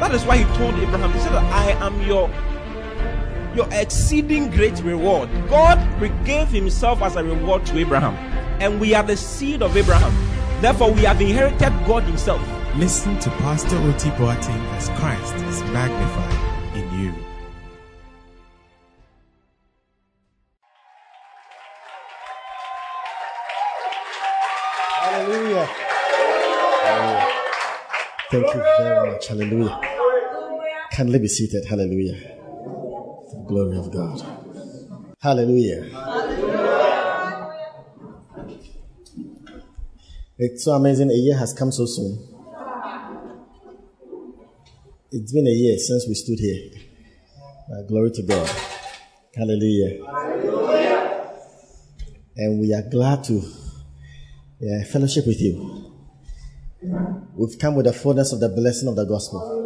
that is why He told Abraham, He said, I am your your exceeding great reward. God gave Himself as a reward to Abraham, and we are the seed of Abraham. Therefore, we have inherited God Himself. Listen to Pastor Oti Boateng as Christ is magnified in you. Hallelujah. Hallelujah. Thank you very much. Hallelujah. Kindly be seated. Hallelujah. Glory of God. Hallelujah. It's so amazing. A year has come so soon. It's been a year since we stood here. Uh, glory to God. Hallelujah. And we are glad to yeah, fellowship with you. We've come with the fullness of the blessing of the gospel.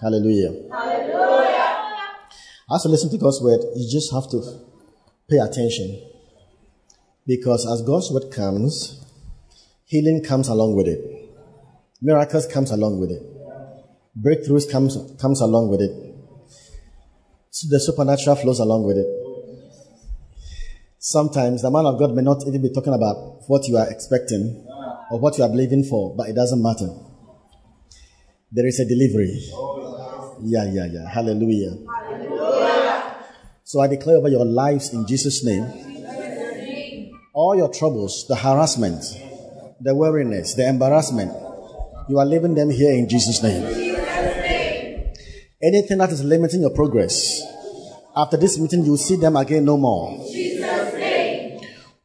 Hallelujah. As you listen to God's word, you just have to pay attention. Because as God's word comes, healing comes along with it. Miracles comes along with it. Breakthroughs comes, comes along with it. So the supernatural flows along with it. Sometimes the man of God may not even be talking about what you are expecting or what you are believing for, but it doesn't matter. There is a delivery. Yeah, yeah, yeah. Hallelujah. Hallelujah. So I declare over your lives in Jesus' name. All your troubles, the harassment, the weariness, the embarrassment, you are leaving them here in Jesus' name. Anything that is limiting your progress, after this meeting, you will see them again no more.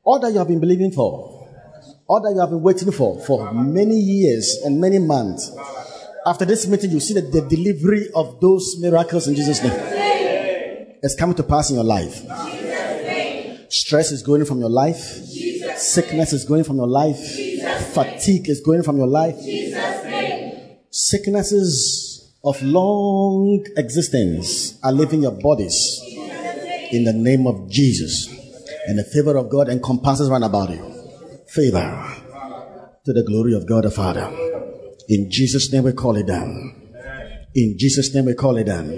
All that you have been believing for, all that you have been waiting for for many years and many months, after this meeting, you see that the delivery of those miracles in Jesus' name is coming to pass in your life. Stress is going from your life. Sickness is going from your life. Fatigue is going from your life. Sicknesses of long existence are leaving your bodies in the name of Jesus. And the favor of God encompasses round about you. Favor to the glory of God the Father. In Jesus' name we call it down. In Jesus' name we call it down.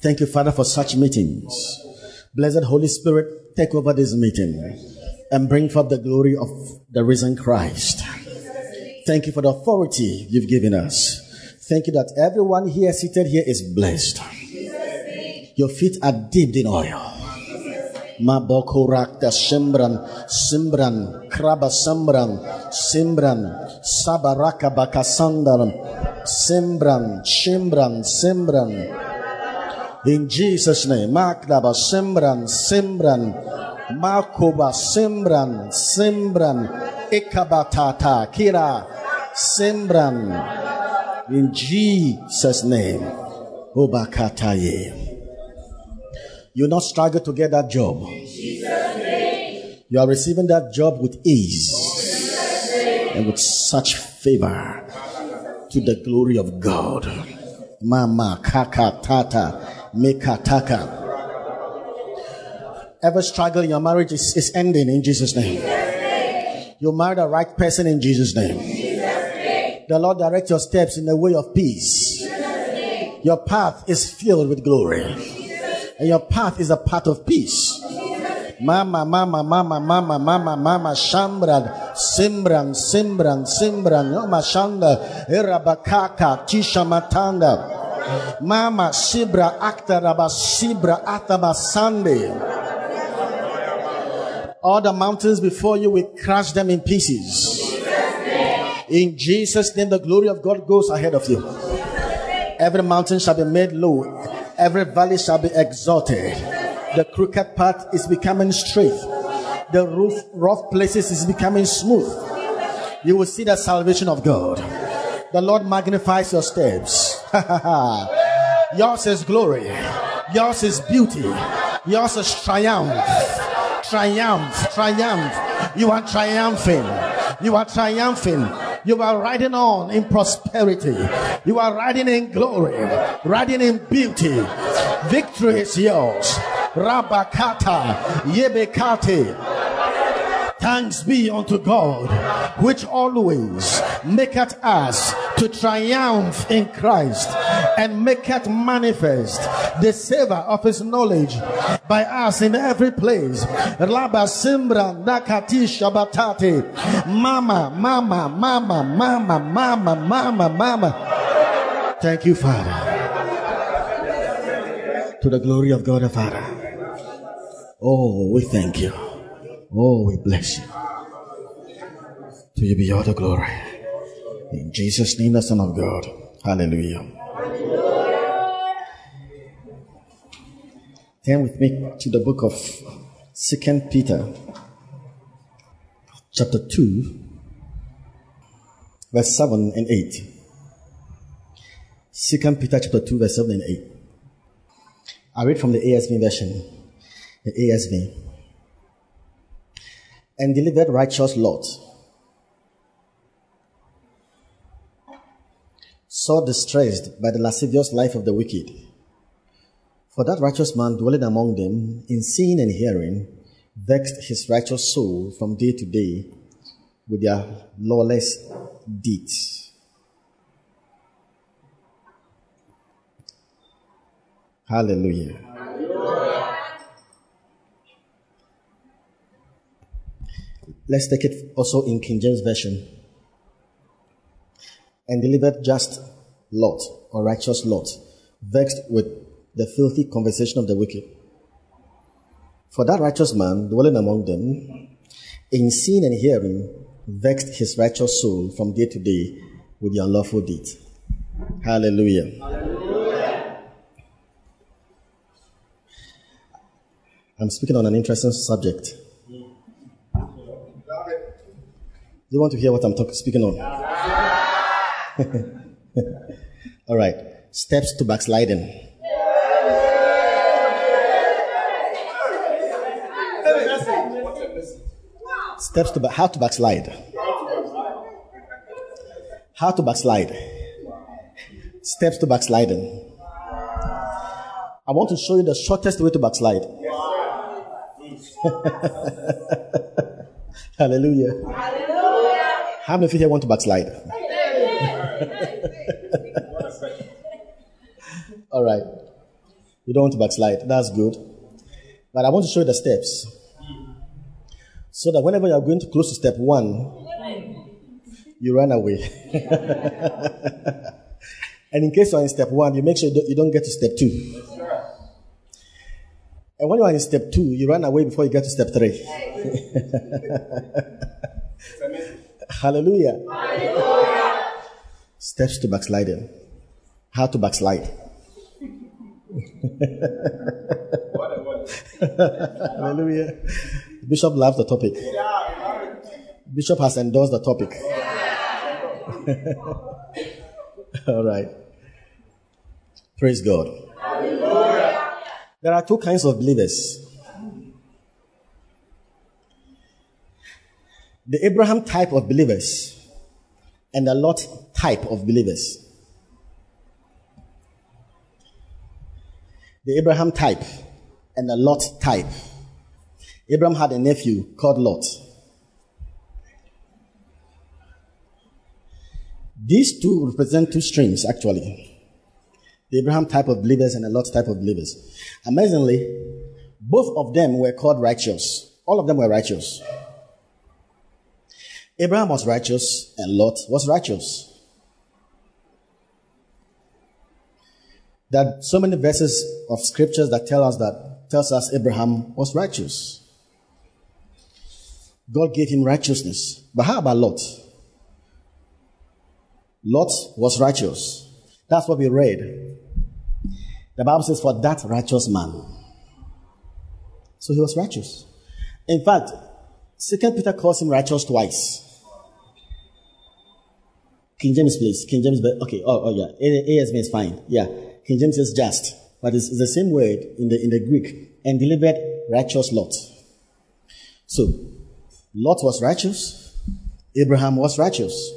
Thank you, Father, for such meetings. Blessed Holy Spirit, take over this meeting and bring forth the glory of the risen Christ. Thank you for the authority you've given us. Thank you that everyone here seated here is blessed. Your feet are dipped in oil. Mabokorak da Simbran, Simbran, Kraba Sambran, Simbran, Sabaraka Bakasandaran, Simbran, Shimbran, Simbran. In Jesus' name, Makdaba Simbran, Simbran, Makoba Simbran, Simbran, Ikabatata, Kira, Simbran. In Jesus' name, Obakataye. You not struggle to get that job. You are receiving that job with ease and with such favor to the glory of God. Mama kaka tata meka, taka. Ever struggle in your marriage is, is ending in Jesus' name. You marry the right person in Jesus' name. The Lord direct your steps in the way of peace. Your path is filled with glory. And your path is a path of peace. Mama, mama, mama, mama, mama, mama, shambran, simbran, simbran, simbran, yoma shanda, erabakaka, tisha matanda. Mama, sibra, akta, raba, sibra, ataba, sande. All the mountains before you, we crush them in pieces. In Jesus' name, the glory of God goes ahead of you. Every mountain shall be made low. Every valley shall be exalted. The crooked path is becoming straight. The roof, rough places is becoming smooth. You will see the salvation of God. The Lord magnifies your steps. Yours is glory. Yours is beauty. Yours is triumph. Triumph. Triumph. You are triumphing. You are triumphing. You are riding on in prosperity. You are riding in glory, riding in beauty. Victory is yours. Rabakata, Yebekate. Thanks be unto God, which always maketh us to triumph in Christ and maketh manifest the savor of his knowledge by us in every place. Laba simbra nakati shabatate. Mama, mama, mama, mama, mama, mama, mama. Thank you, Father. To the glory of God the Father. Oh, we thank you. Oh, we bless you. To you be all the glory. In Jesus' name, the Son of God. Hallelujah. Turn with me to the book of Second Peter, chapter 2, verse 7 and 8. Second Peter chapter 2, verse 7 and 8. I read from the ASV version. The ASV and delivered righteous Lot. So distressed by the lascivious life of the wicked. For that righteous man dwelling among them, in seeing and hearing, vexed his righteous soul from day to day with their lawless deeds. Hallelujah. Let's take it also in King James Version. And delivered just Lot, or righteous Lot, vexed with the filthy conversation of the wicked. For that righteous man dwelling among them, in seeing and hearing, vexed his righteous soul from day to day with the unlawful deeds. Hallelujah. Hallelujah. I'm speaking on an interesting subject. Do you want to hear what I'm talking, speaking on? All right. Steps to backsliding. Steps to how to backslide. How to backslide. Steps to backsliding. I want to show you the shortest way to backslide. Hallelujah. How many of you here want to backslide? All right. You don't want to backslide. That's good. But I want to show you the steps. So that whenever you're going to close to step one, you run away. and in case you're in step one, you make sure you don't get to step two. And when you are in step two, you run away before you get to step three. Hallelujah. Hallelujah. Steps to backsliding. How to backslide. Hallelujah. Bishop loves the topic. Bishop has endorsed the topic. All right. Praise God. Hallelujah. There are two kinds of believers. The Abraham type of believers and the Lot type of believers. The Abraham type and the Lot type. Abraham had a nephew called Lot. These two represent two streams, actually. The Abraham type of believers and the Lot type of believers. Amazingly, both of them were called righteous. All of them were righteous. Abraham was righteous and Lot was righteous. There are so many verses of scriptures that tell us that tells us Abraham was righteous. God gave him righteousness. But how about Lot? Lot was righteous. That's what we read. The Bible says, for that righteous man. So he was righteous. In fact, Second Peter calls him righteous twice. King James, please. King James, but okay. Oh, oh yeah. ASV is fine. Yeah. King James is just, but it's, the same word in the in the Greek. And delivered righteous Lot. So, Lot was righteous. Abraham was righteous.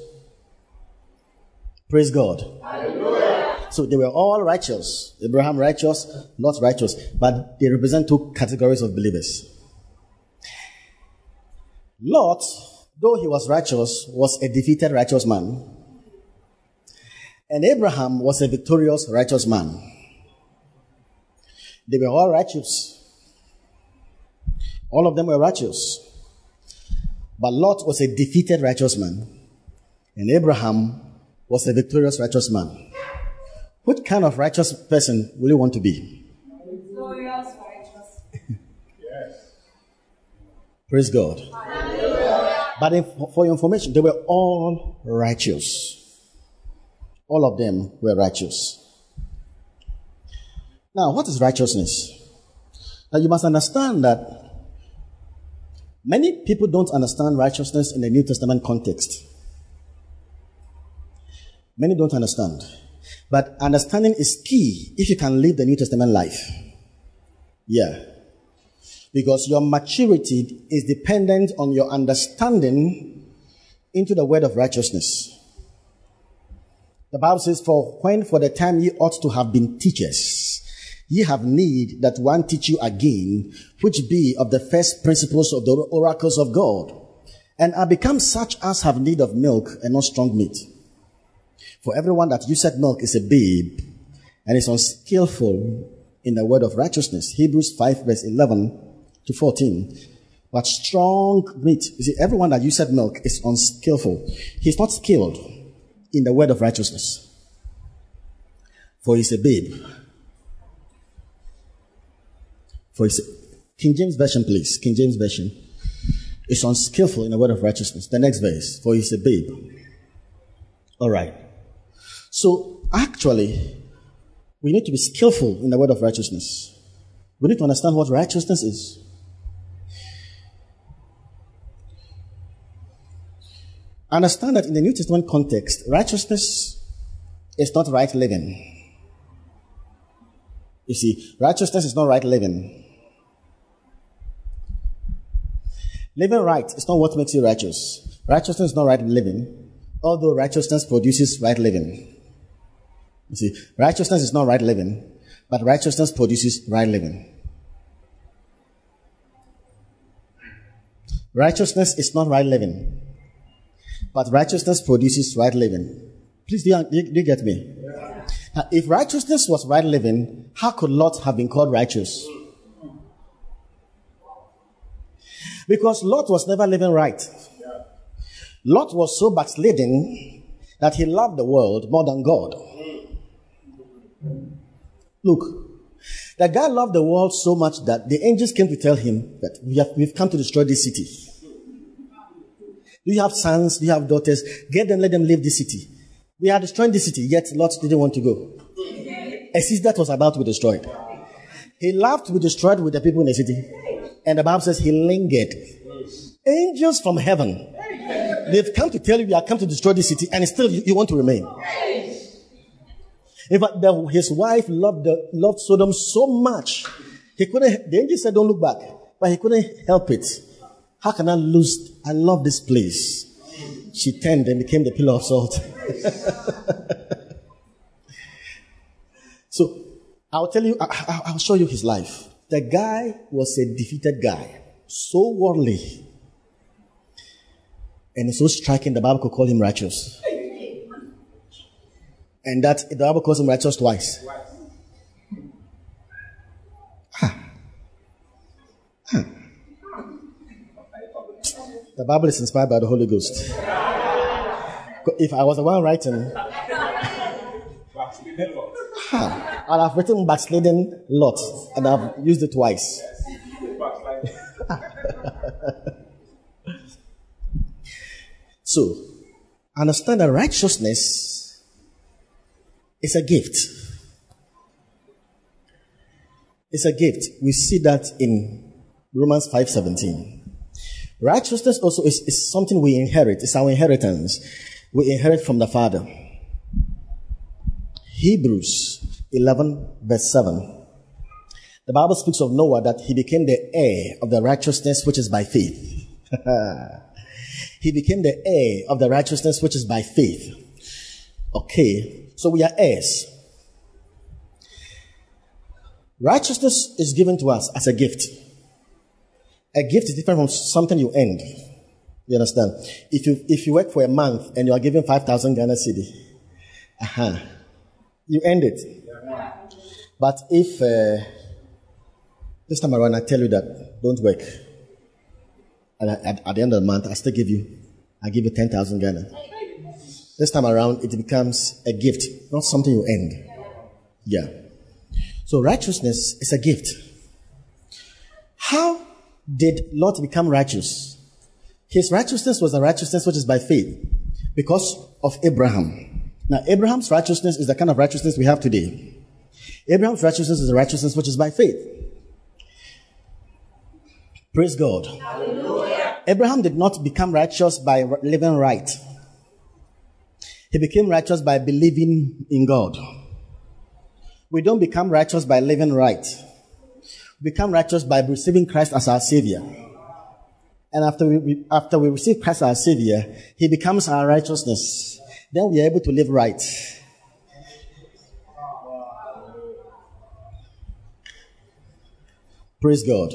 Praise God. Hallelujah. So they were all righteous. Abraham righteous, Lot righteous, but they represent two categories of believers. Lot, though he was righteous, was a defeated righteous man. And Abraham was a victorious righteous man. They were all righteous. All of them were righteous. But Lot was a defeated righteous man. And Abraham was a victorious righteous man. What kind of righteous person will you want to be? Victorious righteous. yes. Praise God. But if, for your information, they were all righteous. All of them were righteous. Now, what is righteousness? Now, you must understand that many people don't understand righteousness in the New Testament context. Many don't understand. But understanding is key if you can live the New Testament life. Yeah. Because your maturity is dependent on your understanding into the word of righteousness. The Bible says, For when for the time ye ought to have been teachers, ye have need that one teach you again, which be of the first principles of the oracles of God, and are become such as have need of milk and not strong meat. For everyone that useth milk is a babe, and is unskillful in the word of righteousness. Hebrews 5 verse 11 to 14. But strong meat, you see, everyone that useth milk is unskillful. He's not skilled in the word of righteousness. For he's a babe. For he's a, King James Version, please. King James Version. Is unskillful in the word of righteousness. The next verse. For he's a babe. All right. So actually, we need to be skillful in the word of righteousness. We need to understand what righteousness is. Understand that in the New Testament context, righteousness is not right living. You see, righteousness is not right living. Living right is not what makes you righteous. Righteousness is not right living, although righteousness produces right living. You see, righteousness is not right living, but righteousness produces right living. Righteousness is not right living. But righteousness produces right living. Please, do you, do you get me? Now, if righteousness was right living, how could Lot have been called righteous? Because Lot was never living right. Lot was so backsliding that he loved the world more than God. Look, the guy loved the world so much that the angels came to tell him that we have, we've come to destroy this city. Do you have sons? Do you have daughters? Get them, let them leave the city. We are destroying the city, yet Lot didn't want to go. A city that was about to be destroyed. He loved to be destroyed with the people in the city. And the Bible says he lingered. Angels from heaven. They've come to tell you, we are come to destroy the city, and still you, you want to remain. In fact, the, his wife loved, the, loved Sodom so much, he couldn't, the angel said, don't look back, but he couldn't help it. How can I lose? I love this place. She turned and became the pillar of salt. so I'll tell you, I, will show you his life. The guy was a defeated guy, so worldly. And so striking, the Bible could call him righteous. And that the Bible calls him righteous twice. The Bible is inspired by the Holy Ghost. If I was the one writing, I'd have written backsliding lot and I've used it twice. so, understand that righteousness is a gift. It's a gift. We see that in Romans 5:17. Righteousness also is, is something we inherit. It's our inheritance. we inherit from the Father. Hebrews 11, verse 7. The Bible speaks of Noah that he became the heir of the righteousness which is by faith. he became the heir of the righteousness which is by faith. Okay, so we are heirs. Righteousness is given to us as a gift. A gift is different from something you earn. You understand? If you if you work for a month and you are given five thousand Ghana cedi, uh-huh, you earned it. But if uh, this time around I tell you that don't work, and at, at, the end of the month I still give you, I give you ten thousand Ghana. This time around it becomes a gift, not something you earned. Yeah. So righteousness is a gift. How did Lot become righteous? His righteousness was a righteousness which is by faith because of Abraham. Now, Abraham's righteousness is the kind of righteousness we have today. Abraham's righteousness is a righteousness which is by faith. Praise God. Hallelujah. Abraham did not become righteous by living right. He became righteous by believing in God. We don't become righteous by living right. Become righteous by receiving Christ as our Savior. And after we, after we receive Christ as our Savior, He becomes our righteousness. Then we are able to live right. Praise God.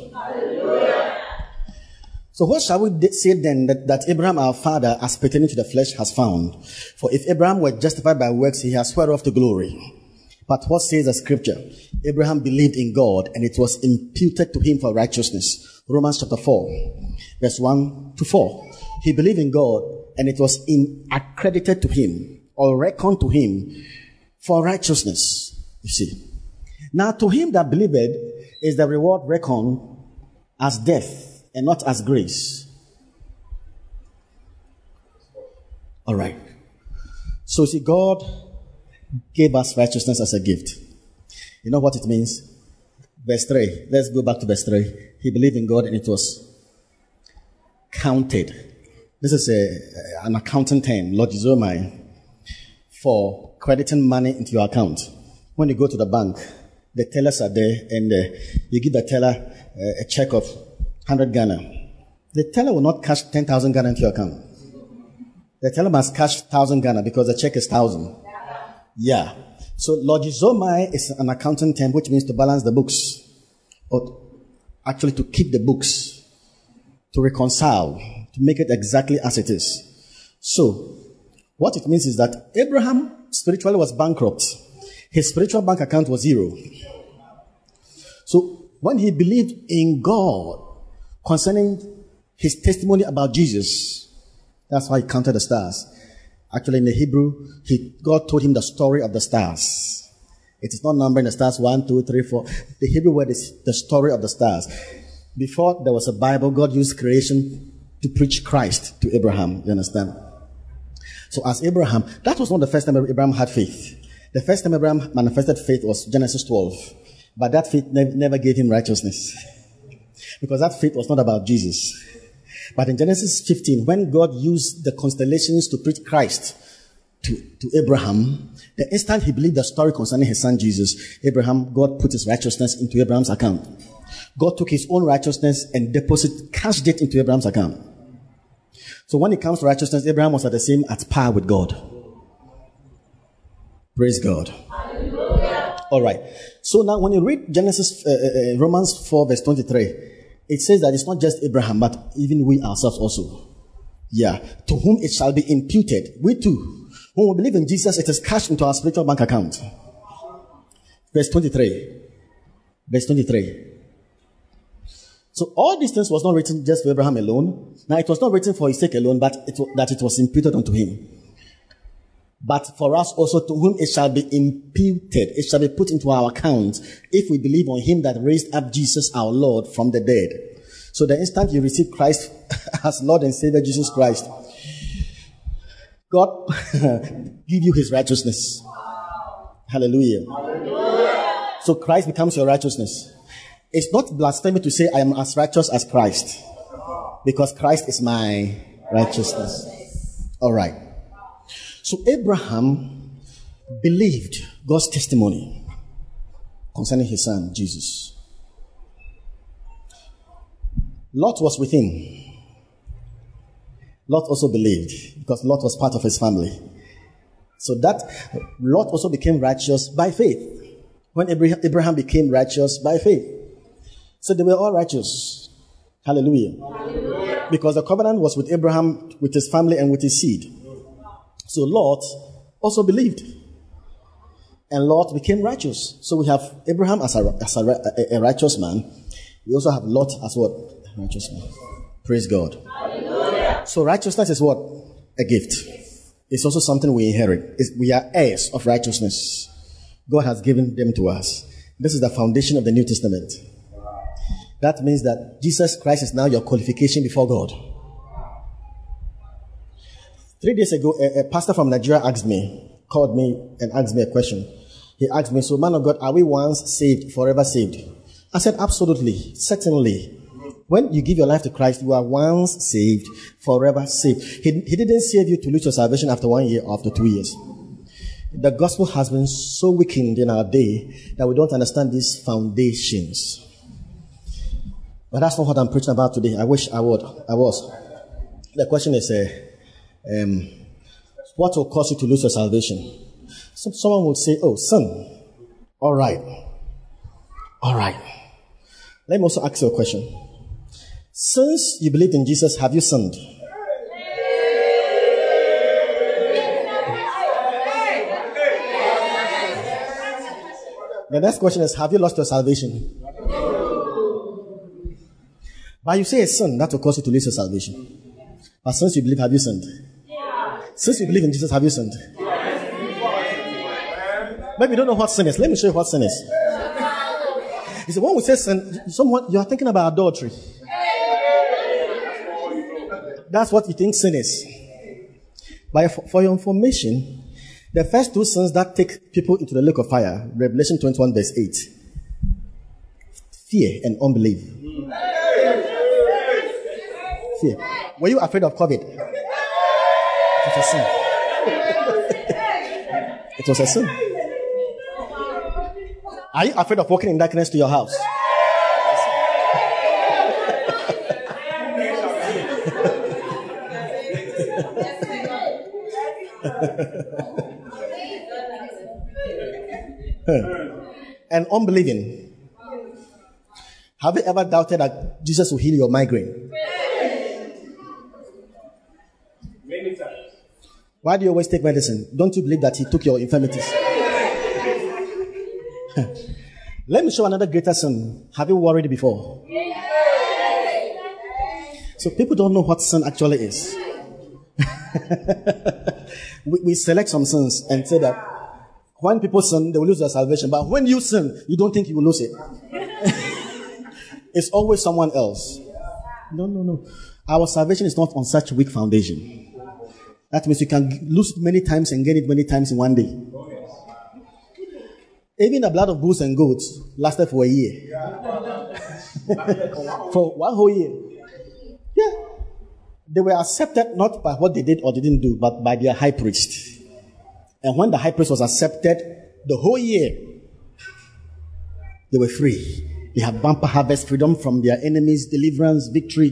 So what shall we say then that, that Abraham our father as pertaining to the flesh has found? For if Abraham were justified by works, he has swear off to glory. But what says the scripture? Abraham believed in God and it was imputed to him for righteousness. Romans chapter 4, verse 1 to 4. He believed in God and it was in, accredited to him or reckoned to him for righteousness. You see. Now to him that believed is the reward reckoned as death and not as grace. All right. So you see, God gave us righteousness as a gift. You know what it means? Verse 3. Let's go back to verse 3. He believed in God and it was counted. This is a, an accounting term, logizomai, for crediting money into your account. When you go to the bank, the tellers are there and uh, you give the teller uh, a check of 100 Ghana. The teller will not cash 10,000 Ghana into your account. The teller must cash 1,000 Ghana because the check is 1,000. Yeah. So logizomai is an accounting term which means to balance the books. Or actually to keep the books. To reconcile. To make it exactly as it is. So, what it means is that Abraham spiritually was bankrupt. His spiritual bank account was zero. So, when he believed in God concerning his testimony about Jesus, that's why he counted the stars. Actually, in the Hebrew, he, God told him the story of the stars. It is not numbering the stars one, two, three, four. The Hebrew word is the story of the stars. Before there was a Bible, God used creation to preach Christ to Abraham. You understand? So as Abraham, that was not the first time Abraham had faith. The first time Abraham manifested faith was Genesis 12. But that faith ne- never gave him righteousness. Because that faith was not about Jesus. But in Genesis 15, when God used the constellations to preach Christ to, to Abraham, the instant he believed the story concerning his son Jesus, Abraham, God put his righteousness into Abraham's account. God took his own righteousness and deposited, cashed it into Abraham's account. So when it comes to righteousness, Abraham was at the same at par with God. Praise God. Hallelujah. All right. So now when you read Genesis, uh, uh, uh Romans 4 verse 23, it says that it's not just Abraham, but even we ourselves also. Yeah. To whom it shall be imputed. We too. When we believe in Jesus, it is cashed into our spiritual bank account. Verse 23. Verse 23. So all these things was not written just for Abraham alone. Now it was not written for his sake alone, but it, that it was imputed unto him. But for us also to whom it shall be imputed, it shall be put into our account if we believe on him that raised up Jesus our Lord from the dead. So the instant you receive Christ as Lord and Savior Jesus Christ, God give you his righteousness. Hallelujah. Hallelujah. So Christ becomes your righteousness. It's not blasphemy to say I am as righteous as Christ. Because Christ is my righteousness. All right. So Abraham believed God's testimony concerning his son, Jesus. Lot was with him. Lot also believed because Lot was part of his family. So that Lot also became righteous by faith. When Abraham became righteous by faith. So they were all righteous. Hallelujah. Hallelujah. Because the covenant was with Abraham, with his family, and with his seed. So Lot also believed. And Lot became righteous. So we have Abraham as a, as a, a righteous man. We also have Lot as what? righteous man. Praise God. Hallelujah. So righteousness is what? A gift. It's also something we inherit. It's, we are heirs of righteousness. God has given them to us. This is the foundation of the New Testament. That means that Jesus Christ is now your qualification before God. Three days ago, a, a pastor from Nigeria asked me, called me and asked me a question. He asked me, So, man of God, are we once saved, forever saved? I said, Absolutely, certainly. When you give your life to Christ, you are once saved, forever saved. He, he didn't save you to lose your salvation after one year or after two years. The gospel has been so weakened in our day that we don't understand these foundations. But that's not what I'm preaching about today. I wish I would. I was. The question is, uh, um, what will cause you to lose your salvation? So someone would say, oh, son. All right. All right. Let me also ask you a question. Since you believed in Jesus, have you sinned? The next question is Have you lost your salvation? But you say a sin, that will cause you to lose your salvation. But since you believe, have you sinned? Since you believe in Jesus, have you sinned? Maybe you don't know what sin is. Let me show you what sin is. You see, when we say sin, someone, you are thinking about adultery. That's what you think sin is. But for your information, the first two sins that take people into the lake of fire, Revelation 21, verse 8 fear and unbelief. Fear. Were you afraid of COVID? It was a sin. it was a sin. Are you afraid of walking in darkness to your house? and unbelieving. Have you ever doubted that Jesus will heal your migraine? Many times. Why do you always take medicine? Don't you believe that He took your infirmities? Let me show another greater sin. Have you worried before? So people don't know what sin actually is. we, we select some sins and say that when people sin, they will lose their salvation. But when you sin, you don't think you will lose it. it's always someone else. No, no, no. Our salvation is not on such weak foundation. That means you can lose it many times and gain it many times in one day. Even the blood of bulls and goats lasted for a year. for one whole year. Yeah. They were accepted not by what they did or didn't do, but by their high priest. And when the high priest was accepted, the whole year, they were free. They had bumper harvest, freedom from their enemies, deliverance, victory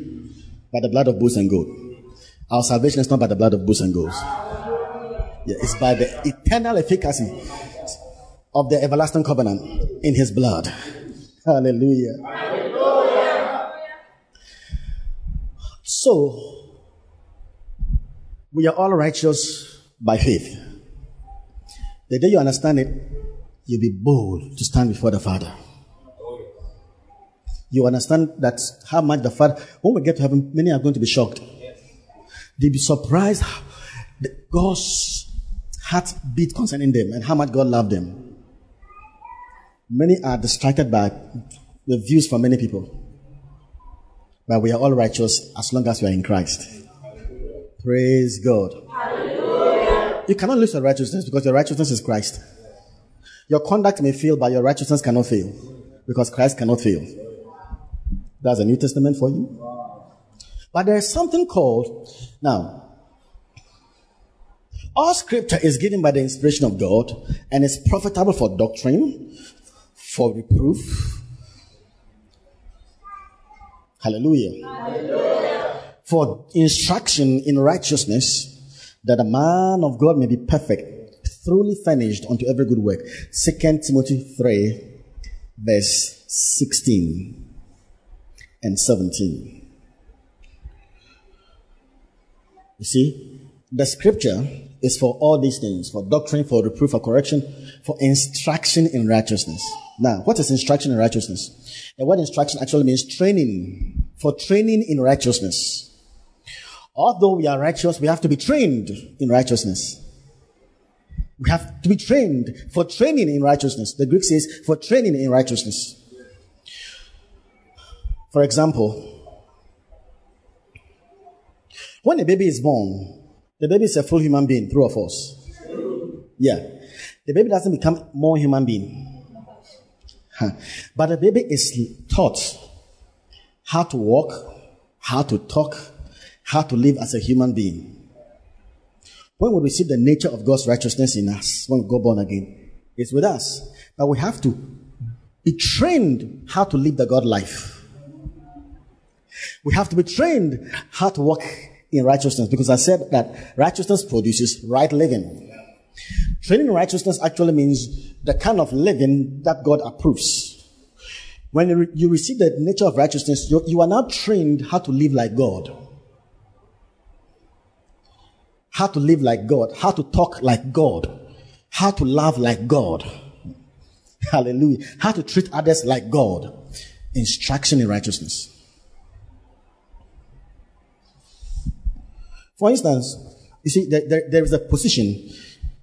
by the blood of bulls and goats. Our salvation is not by the blood of bulls and goats. Yeah, it's by the eternal efficacy of the everlasting covenant in his blood. Hallelujah. Hallelujah. So, we are all righteous by faith. The day you understand it, you'll be bold to stand before the Father. You understand that how much the Father, when we get to heaven, many are going to be shocked. They'll be surprised how God's heart beat concerning them and how much God loved them. Many are distracted by the views from many people. But we are all righteous as long as we are in Christ. Praise God. Hallelujah. You cannot lose your righteousness because your righteousness is Christ. Your conduct may fail, but your righteousness cannot fail because Christ cannot fail. That's a New Testament for you. But there is something called, now, All scripture is given by the inspiration of God and is profitable for doctrine, for reproof. Hallelujah. Hallelujah. For instruction in righteousness, that a man of God may be perfect, thoroughly furnished unto every good work. Second Timothy 3, verse 16 and 17. You see, the scripture is for all these things for doctrine, for reproof, for correction, for instruction in righteousness. Now, what is instruction in righteousness? The word instruction actually means training, for training in righteousness. Although we are righteous, we have to be trained in righteousness. We have to be trained for training in righteousness. The Greek says for training in righteousness. For example, when a baby is born, the baby is a full human being, true or false? Yeah. The baby doesn't become more human being. Huh. But the baby is taught how to walk, how to talk, how to live as a human being. When we receive the nature of God's righteousness in us, when we go born again, it's with us. But we have to be trained how to live the God life. We have to be trained how to walk in righteousness because I said that righteousness produces right living. Training in righteousness actually means the kind of living that God approves. When you, receive the nature of righteousness, you are now trained how to live like God. How to live like God, how to talk like God, how to love like God. Hallelujah. How to treat others like God. Instruction in righteousness. For instance, you see, there, there, there is a position.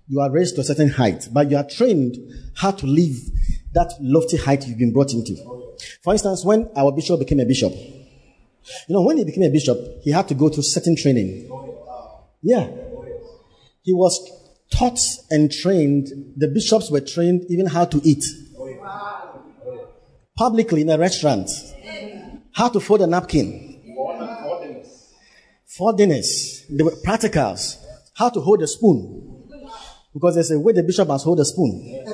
You are raised to a certain height, but you are trained how to live that lofty height you've been brought into. For instance, when our bishop became a bishop, you know, when he became a bishop, he had to go through certain training. Yeah. He was taught and trained. The bishops were trained even how to eat. Publicly in a restaurant. How to fold a napkin. Four dinners. They were practicals. How to hold a spoon. Because there's a way the bishop must hold a spoon.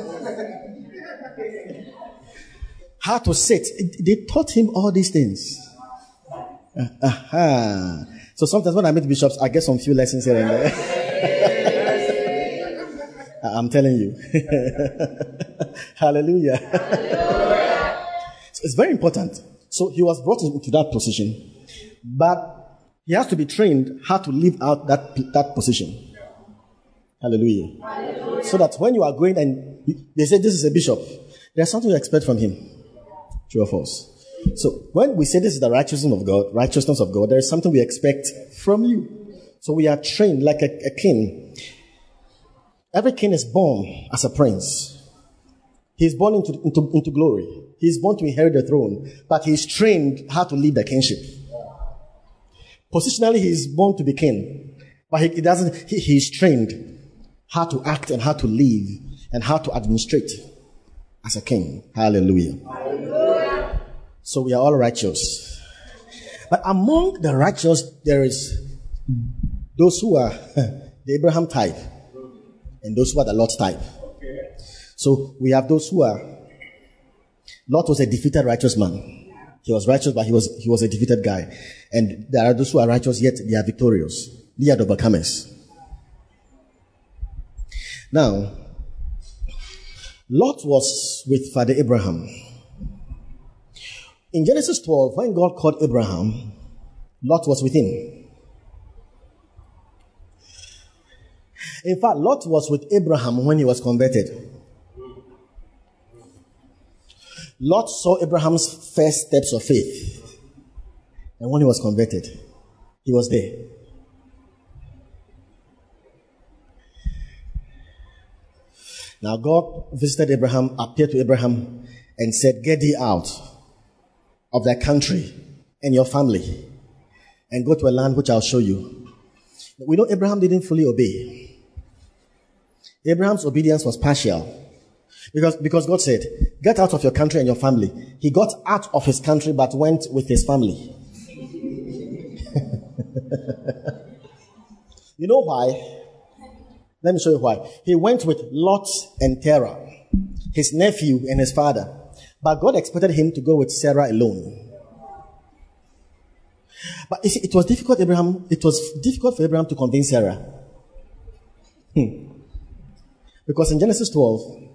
How to sit. They taught him all these things. Uh-huh. So sometimes when I meet bishops, I get some few lessons here and there. I'm telling you. Hallelujah. Hallelujah. so it's very important. So he was brought into that position. But he has to be trained how to live out that, that position. Hallelujah. Hallelujah. So that when you are going and they say this is a bishop, there's something you expect from him. True or false? So when we say this is the righteousness of God, righteousness of God, there is something we expect from you. So we are trained like a, a king. Every king is born as a prince. He's born into, into, into glory. He's born to inherit the throne, but he's trained how to lead the kingship. Positionally, he is born to be king, but he, he doesn't, he, he's trained how to act and how to live and how to administrate as a king. Hallelujah. Hallelujah. So we are all righteous. But among the righteous, there is those who are the Abraham type and those who are the Lot type. So we have those who are Lot was a defeated righteous man. He was righteous, but he was, he was a defeated guy. And there are those who are righteous, yet they are victorious. They are the overcomers. Now, Lot was with Father Abraham. In Genesis 12, when God called Abraham, Lot was with him. In fact, Lot was with Abraham when he was converted. Lot saw Abraham's first steps of faith. And when he was converted, he was there. Now God visited Abraham, appeared to Abraham, and said, Get thee out of thy country and your family and go to a land which I'll show you. We know Abraham didn't fully obey. Abraham's obedience was partial. Because, because God said, get out of your country and your family. He got out of his country but went with his family. you know why? Let me show you why. He went with Lot and Terah, his nephew and his father. But God expected him to go with Sarah alone. But see, it was difficult, Abraham, it was difficult for Abraham to convince Sarah. Hmm. Because in Genesis 12,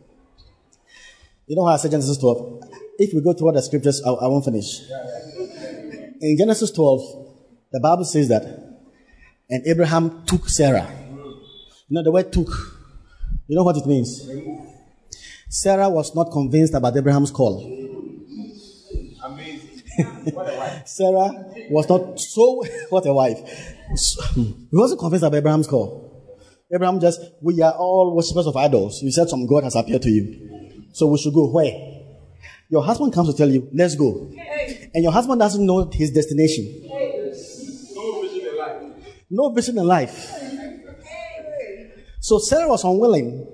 you know how Genesis 12? If we go to what the scriptures, I, I won't finish. In Genesis 12, the Bible says that, and Abraham took Sarah. You know, the word took, you know what it means? Sarah was not convinced about Abraham's call. Amazing. Sarah was not so, what a wife. he wasn't convinced about Abraham's call. Abraham just, we are all worshippers of idols. You said some God has appeared to you. So we should go where? Your husband comes to tell you, let's go. And your husband doesn't know his destination. No vision in life. No vision in life. So Sarah was unwilling.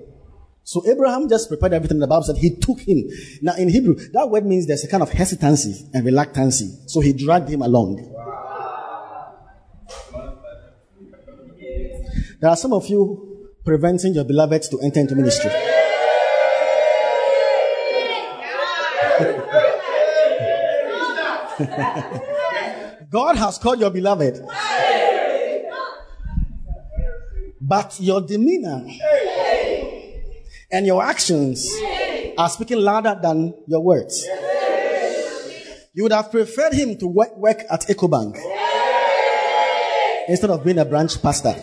So Abraham just prepared everything. The Bible said he took him. Now in Hebrew, that word means there's a kind of hesitancy and reluctancy. So he dragged him along. There are some of you preventing your beloveds to enter into ministry. God has called your beloved. But your demeanor and your actions are speaking louder than your words. You would have preferred him to work, work at EcoBank instead of being a branch pastor.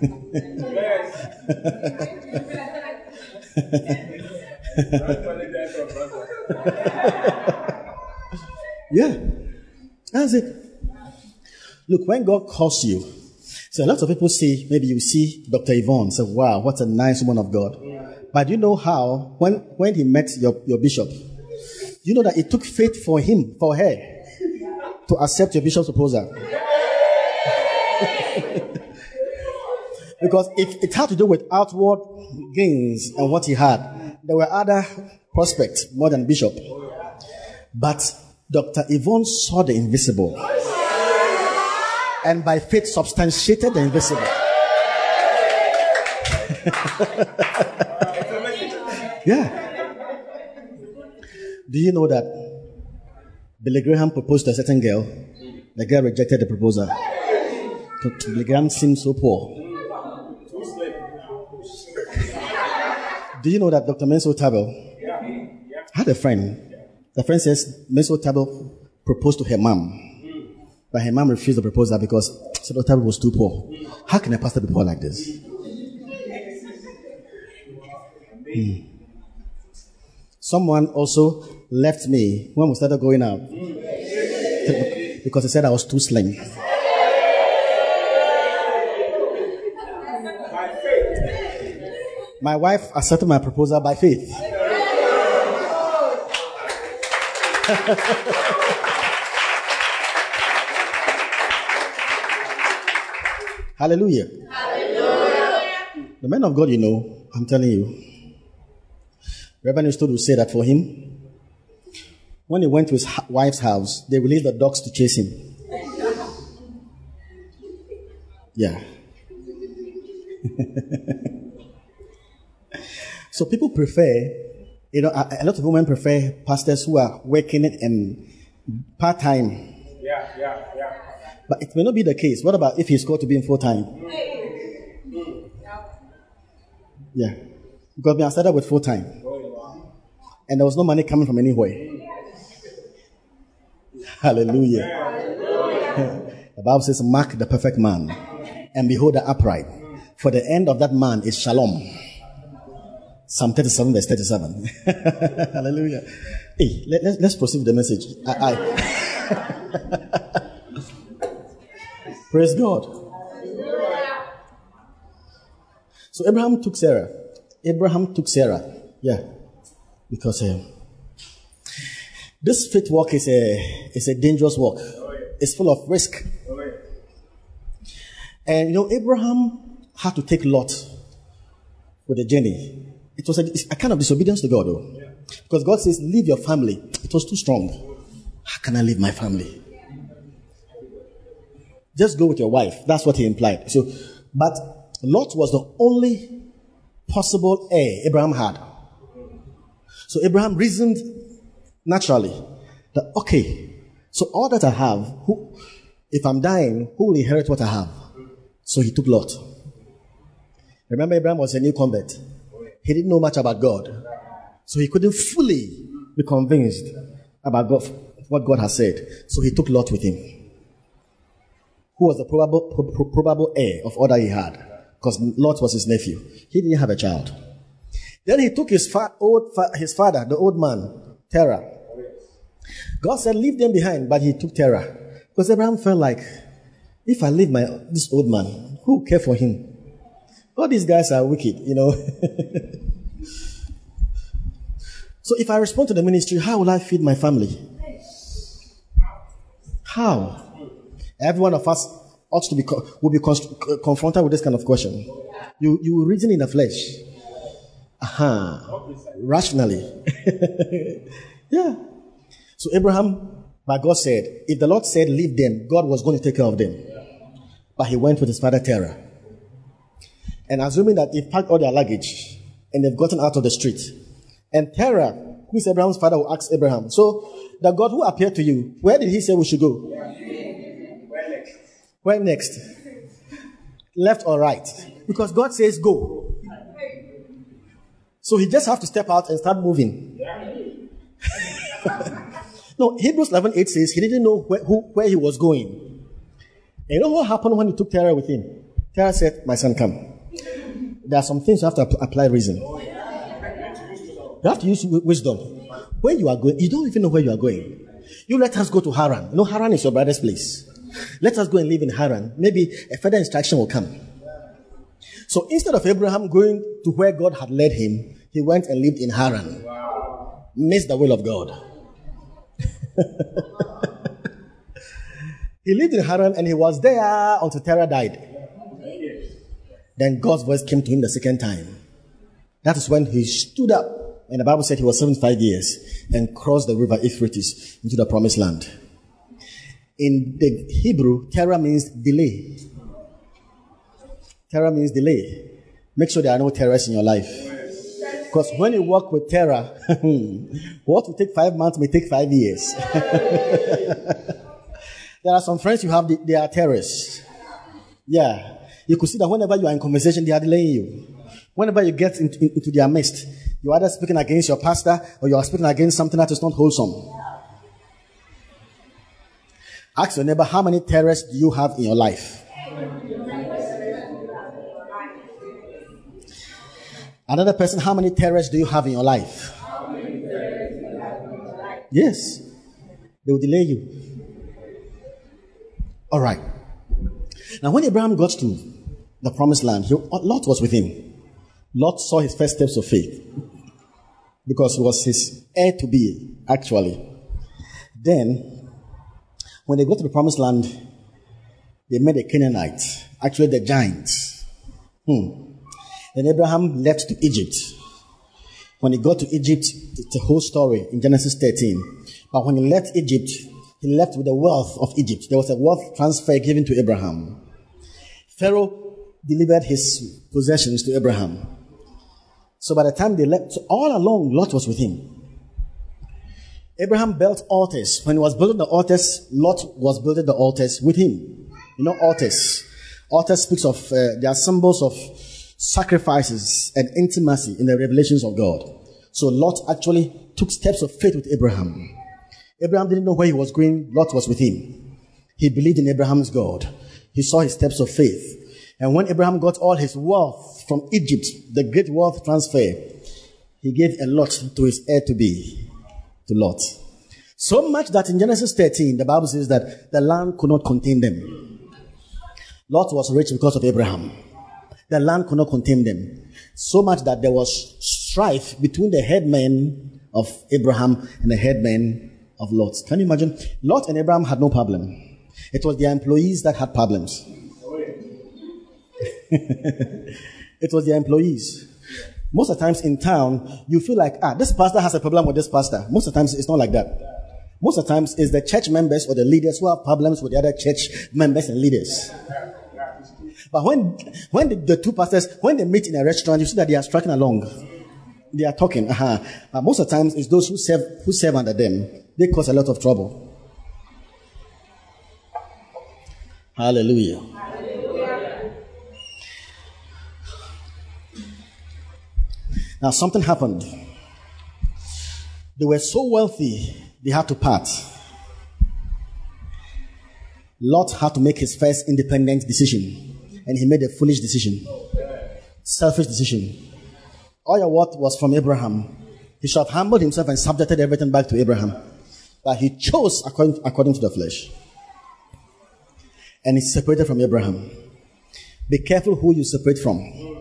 yeah, that's it. Look, when God calls you, so a lot of people see, maybe you see Dr. Yvonne, say, wow, what a nice woman of God. But you know how, when, when he met your, your bishop, you know that it took faith for him, for her, to accept your bishop's proposal. Because if it had to do with outward gains and what he had, there were other prospects more than Bishop. But Dr. Yvonne saw the invisible and by faith substantiated the invisible. yeah. Do you know that Billy Graham proposed to a certain girl? The girl rejected the proposal. Billy Graham seemed so poor. Do you know that Dr. Mensa Otabil had a friend? The friend says Mensa Otabil proposed to her mom, but her mom refused the proposal because Dr. Otabil was too poor. How can a pastor be poor like this? Hmm. Someone also left me when we started going out because he said I was too slim. My wife accepted my proposal by faith. Hallelujah. Hallelujah. The man of God, you know, I'm telling you. Reverend stood to say that for him, when he went to his wife's house, they released the dogs to chase him. Yeah. So people prefer, you know, a, a, lot of women prefer pastors who are working in part time. Yeah, yeah, yeah. But it may not be the case. What about if he's called to be in full time? Yeah. Because me, I started with full time. And there was no money coming from anywhere. Hallelujah. the Bible says, Mark the perfect man and behold the upright. For the end of that man is shalom. Psalm 37, verse 37. Hallelujah. Hey, let, us let's proceed with the message. I, I. Praise God. So Abraham took Sarah. Abraham took Sarah. Yeah. Because uh, this faith walk is a, is a dangerous walk. It's full of risk. And you know, Abraham had to take Lot for the journey. It was a, a kind of disobedience to God, though. Yeah. Because God says, Leave your family. It was too strong. How can I leave my family? Just go with your wife. That's what he implied. So But Lot was the only possible heir Abraham had. So Abraham reasoned naturally that, okay, so all that I have, who, if I'm dying, who will inherit what I have? So he took Lot. Remember, Abraham was a new convert. He didn't know much about God. So he couldn't fully be convinced about God, what God has said. So he took Lot with him, who was the probable, pro- probable heir of all that he had, because Lot was his nephew. He didn't have a child. Then he took his, fa- old fa- his father, the old man, Terah. God said, Leave them behind, but he took Terah. Because Abraham felt like, if I leave my this old man, who will care for him? All these guys are wicked, you know. so if I respond to the ministry, how will I feed my family? How? Every one of us ought to be will be confronted with this kind of question. You you reason in the flesh. Aha. Uh-huh. Rationally. yeah. So Abraham, but God said, if the Lord said leave them, God was going to take care of them. But he went with his father Terah. And assuming that they've packed all their luggage and they've gotten out of the street. And Terah, who is Abraham's father, will ask Abraham, so the God who appeared to you, where did he say we should go? Where next? Where next? Left or right? Because God says go. So he just have to step out and start moving. no, Hebrews 11 8 says he didn't know where, who, where he was going. And you know what happened when he took Terah with him? Terah said, My son, come. There are some things you have to apply reason. You have to use wisdom. Where you are going, you don't even know where you are going. You let us go to Haran. You know, Haran is your brother's place. Let us go and live in Haran. Maybe a further instruction will come. So instead of Abraham going to where God had led him, he went and lived in Haran. Missed the will of God. he lived in Haran and he was there until Terah died. Then God's voice came to him the second time. That is when he stood up, and the Bible said he was 75 years, and crossed the river Euphrates into the promised land. In the Hebrew, Terah means delay. Terah means delay. Make sure there are no terrors in your life. Because when you work with Terah, what will take five months may take five years. there are some friends you have, they are terrorists. Yeah. You could see that whenever you are in conversation, they are delaying you. Whenever you get into, into their midst, you're either speaking against your pastor or you are speaking against something that is not wholesome. Ask your neighbor, how many terrorists do you have in your life? Another person, how many terrorists do you have in your life? Yes. They will delay you. All right. Now, when Abraham got to the promised land, he, Lot was with him. Lot saw his first steps of faith because he was his heir to be, actually. Then, when they got to the promised land, they met the Canaanites, actually the giants. Hmm. Then Abraham left to Egypt. When he got to Egypt, it's a whole story in Genesis 13. But when he left Egypt, he left with the wealth of Egypt. There was a wealth transfer given to Abraham. Pharaoh delivered his possessions to Abraham. So by the time they left, so all along, Lot was with him. Abraham built altars. When he was building the altars, Lot was building the altars with him. You know, altars. Altars speaks of, uh, they are symbols of sacrifices and intimacy in the revelations of God. So Lot actually took steps of faith with Abraham. Abraham didn't know where he was going. Lot was with him. He believed in Abraham's God. He saw his steps of faith. And when Abraham got all his wealth from Egypt, the great wealth transfer, he gave a lot to his heir to be, to Lot. So much that in Genesis 13, the Bible says that the land could not contain them. Lot was rich because of Abraham. The land could not contain them. So much that there was strife between the headmen of Abraham and the headmen of Lot. Can you imagine? Lot and Abraham had no problem. It was their employees that had problems. it was their employees. Most of the times in town, you feel like, ah, this pastor has a problem with this pastor. Most of the times, it's not like that. Most of the times, it's the church members or the leaders who have problems with the other church members and leaders. But when when the, the two pastors when they meet in a restaurant, you see that they are striking along. They are talking. Uh-huh. But most of the times, it's those who serve who serve under them. They cause a lot of trouble. Hallelujah. Now something happened. They were so wealthy, they had to part. Lot had to make his first independent decision, and he made a foolish decision, selfish decision. All your wealth was from Abraham. He should have humbled himself and subjected everything back to Abraham. But he chose according, according to the flesh. And he separated from Abraham. Be careful who you separate from.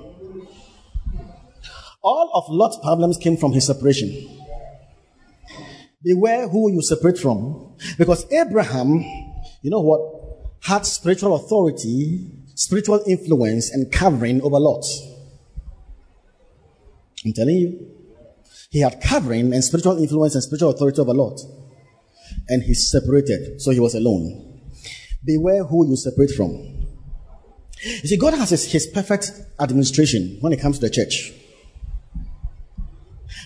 All of Lot's problems came from his separation. Beware who you separate from. Because Abraham, you know what, had spiritual authority, spiritual influence, and covering over Lot. I'm telling you. He had covering and spiritual influence and spiritual authority over Lot. And he separated, so he was alone. Beware who you separate from. You see, God has his, his perfect administration when it comes to the church.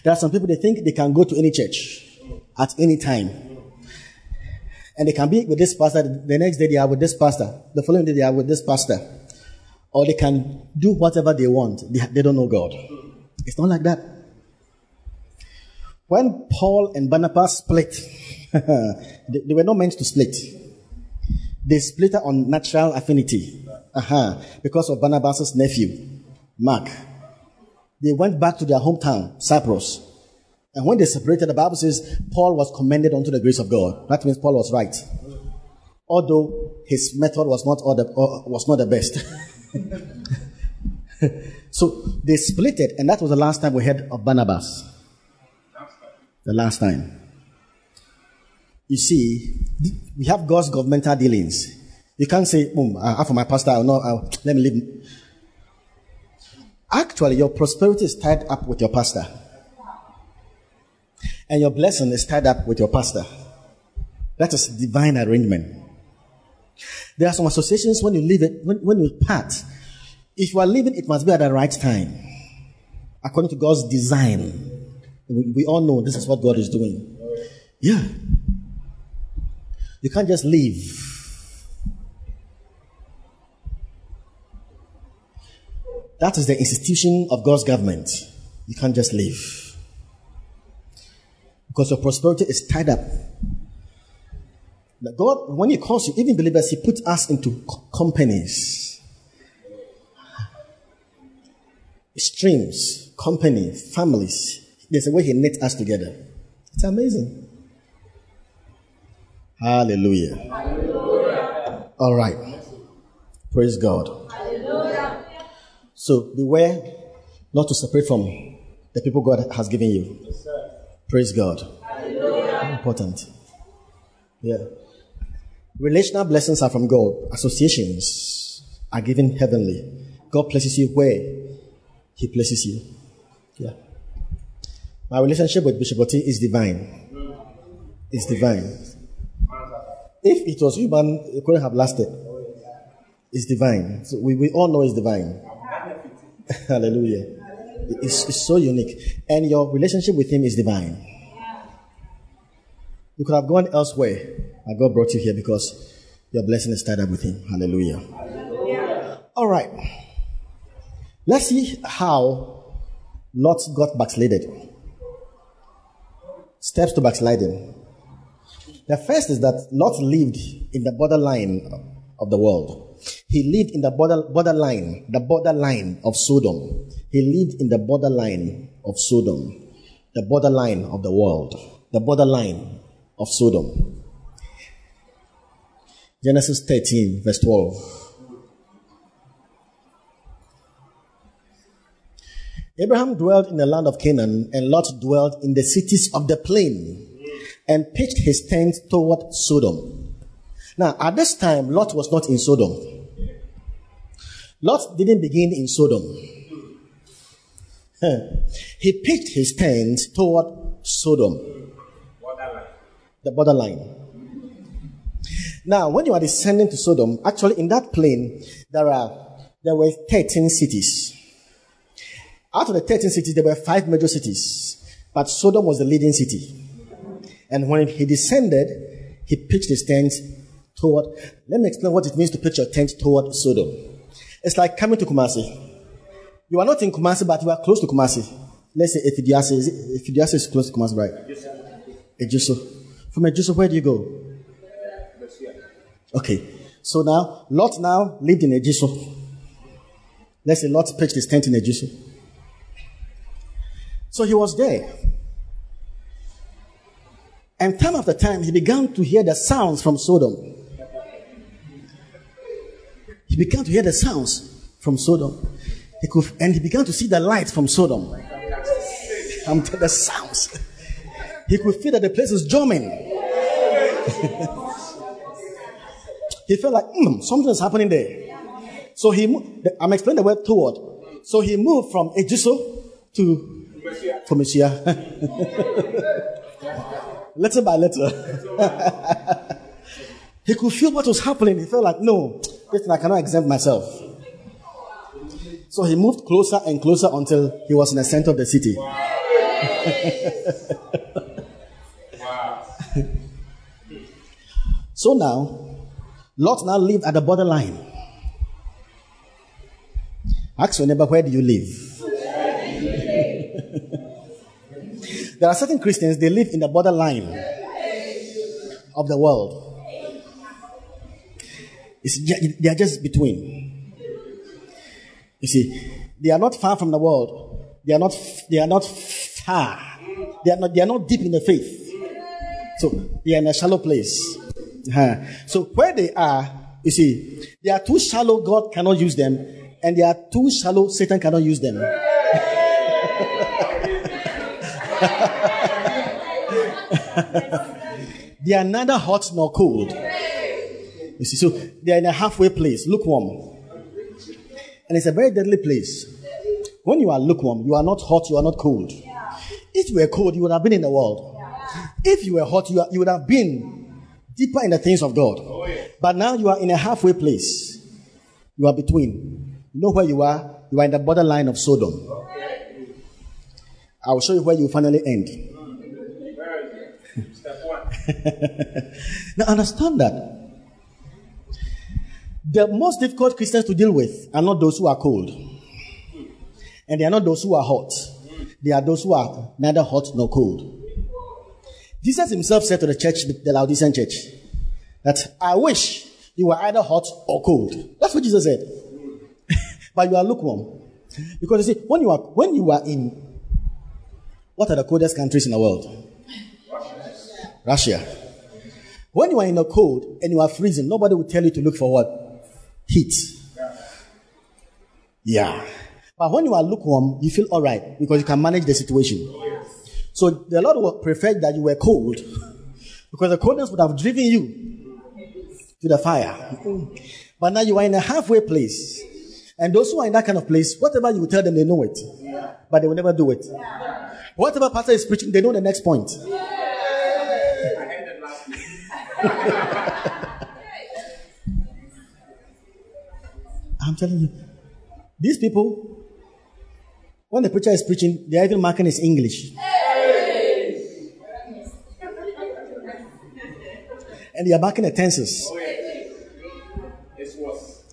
There are some people they think they can go to any church at any time. And they can be with this pastor, the next day they are with this pastor, the following day they are with this pastor. Or they can do whatever they want. They, they don't know God. It's not like that. When Paul and Barnabas split, they, they, were not meant to split. They split on natural affinity. Uh-huh. Because of Barnabas' nephew, Mark they went back to their hometown, Cyprus. And when they separated, the Bible says Paul was commended unto the grace of God. That means Paul was right. Although his method was not, the, uh, was not the best. so they split it, and that was the last time we heard of Barnabas. The last time. You see, we have God's governmental dealings. You can't say, hmm, boom, I for my pastor, I'll not, I'll, let me leave. Actually, your prosperity is tied up with your pastor. And your blessing is tied up with your pastor. That is divine arrangement. There are some associations when you leave it, when, when you part, if you are leaving, it must be at the right time. According to God's design. We, we all know this is what God is doing. Yeah. You can't just leave That is the institution of God's government. You can't just leave. Because your prosperity is tied up. God, when He calls you, even believers, He puts us into companies, streams, company, families. There's a way He knit us together. It's amazing. Hallelujah. Hallelujah. All right. Praise God. So beware not to separate from the people God has given you. Yes, Praise God. Hallelujah. Important. Yeah. Relational blessings are from God. Associations are given heavenly. God places you where He places you. Yeah. My relationship with Bishop Oti is divine. It's divine. If it was human, it couldn't have lasted. It's divine. So we, we all know it's divine. Hallelujah. It's, it's so unique. And your relationship with Him is divine. You could have gone elsewhere, but God brought you here because your blessing is tied up with Him. Hallelujah. Hallelujah. All right. Let's see how Lot got backslided. Steps to backsliding. The first is that Lot lived in the borderline of the world. He lived in the border, borderline, the borderline of Sodom. He lived in the borderline of Sodom, the borderline of the world, the borderline of Sodom. Genesis 13, verse 12. Abraham dwelt in the land of Canaan, and Lot dwelt in the cities of the plain, and pitched his tent toward Sodom. Now, at this time, Lot was not in Sodom. Lot didn't begin in Sodom. he pitched his tent toward Sodom, borderline. the borderline. Now, when you are descending to Sodom, actually in that plain, there are there were 13 cities. Out of the 13 cities, there were five major cities, but Sodom was the leading city. And when he descended, he pitched his tent toward. Let me explain what it means to pitch your tent toward Sodom. It's like coming to Kumasi. You are not in Kumasi, but you are close to Kumasi. Let's say Efidiase. Is is close to Kumasi, right? Ejiso. From Ejiso, where do you go? Okay. So now, Lot now lived in Ejiso. Let's say Lot pitched his tent in Ejiso. So he was there. And time after time, he began to hear the sounds from Sodom. He began to hear the sounds from Sodom. He could, and he began to see the light from Sodom. And the sounds. He could feel that the place is drumming. he felt like mm, something is happening there. So he, I'm explaining the word toward. So he moved from Ejiso to Kumasi. little by little. he could feel what was happening. He felt like, no, listen, I cannot exempt myself. So he moved closer and closer until he was in the center of the city. Wow. so now, Lot now lived at the borderline. Ask your neighbor, where do you live? there are certain Christians, they live in the borderline of the world. It's, they are just between. You see, they are not far from the world. They are not, they are not far. They are not, they are not deep in the faith. So they are in a shallow place. Uh-huh. So where they are, you see, they are too shallow, God cannot use them, and they are too shallow, Satan cannot use them. they are neither hot nor cold. You see, so they are in a halfway place, lukewarm. And it's a very deadly place. When you are lukewarm, you are not hot, you are not cold. If you were cold, you would have been in the world. If you were hot, you, are, you would have been deeper in the things of God. Oh, but now you are in a halfway place. You are between. You know where you are? You are in the borderline of Sodom. I will show you where you finally end. Step one. now understand that the most difficult Christians to deal with are not those who are cold. And they are not those who are hot. They are those who are neither hot nor cold. Jesus himself said to the church, the Laodicean church, that I wish you were either hot or cold. That's what Jesus said. but you are lukewarm. Because you see, when you are when you are in what are the coldest countries in the world? Russia. When you are in the cold and you are freezing, nobody will tell you to look for what? Heat. Yeah. But when you are lukewarm, you feel all right because you can manage the situation. So the Lord would prefer that you were cold because the coldness would have driven you to the fire. But now you are in a halfway place. And those who are in that kind of place, whatever you tell them, they know it. But they will never do it. Whatever pastor is preaching, they know the next point. I'm telling you, these people, when the preacher is preaching, they are even marking his English. And they are marking the tenses. Oh, It's worse.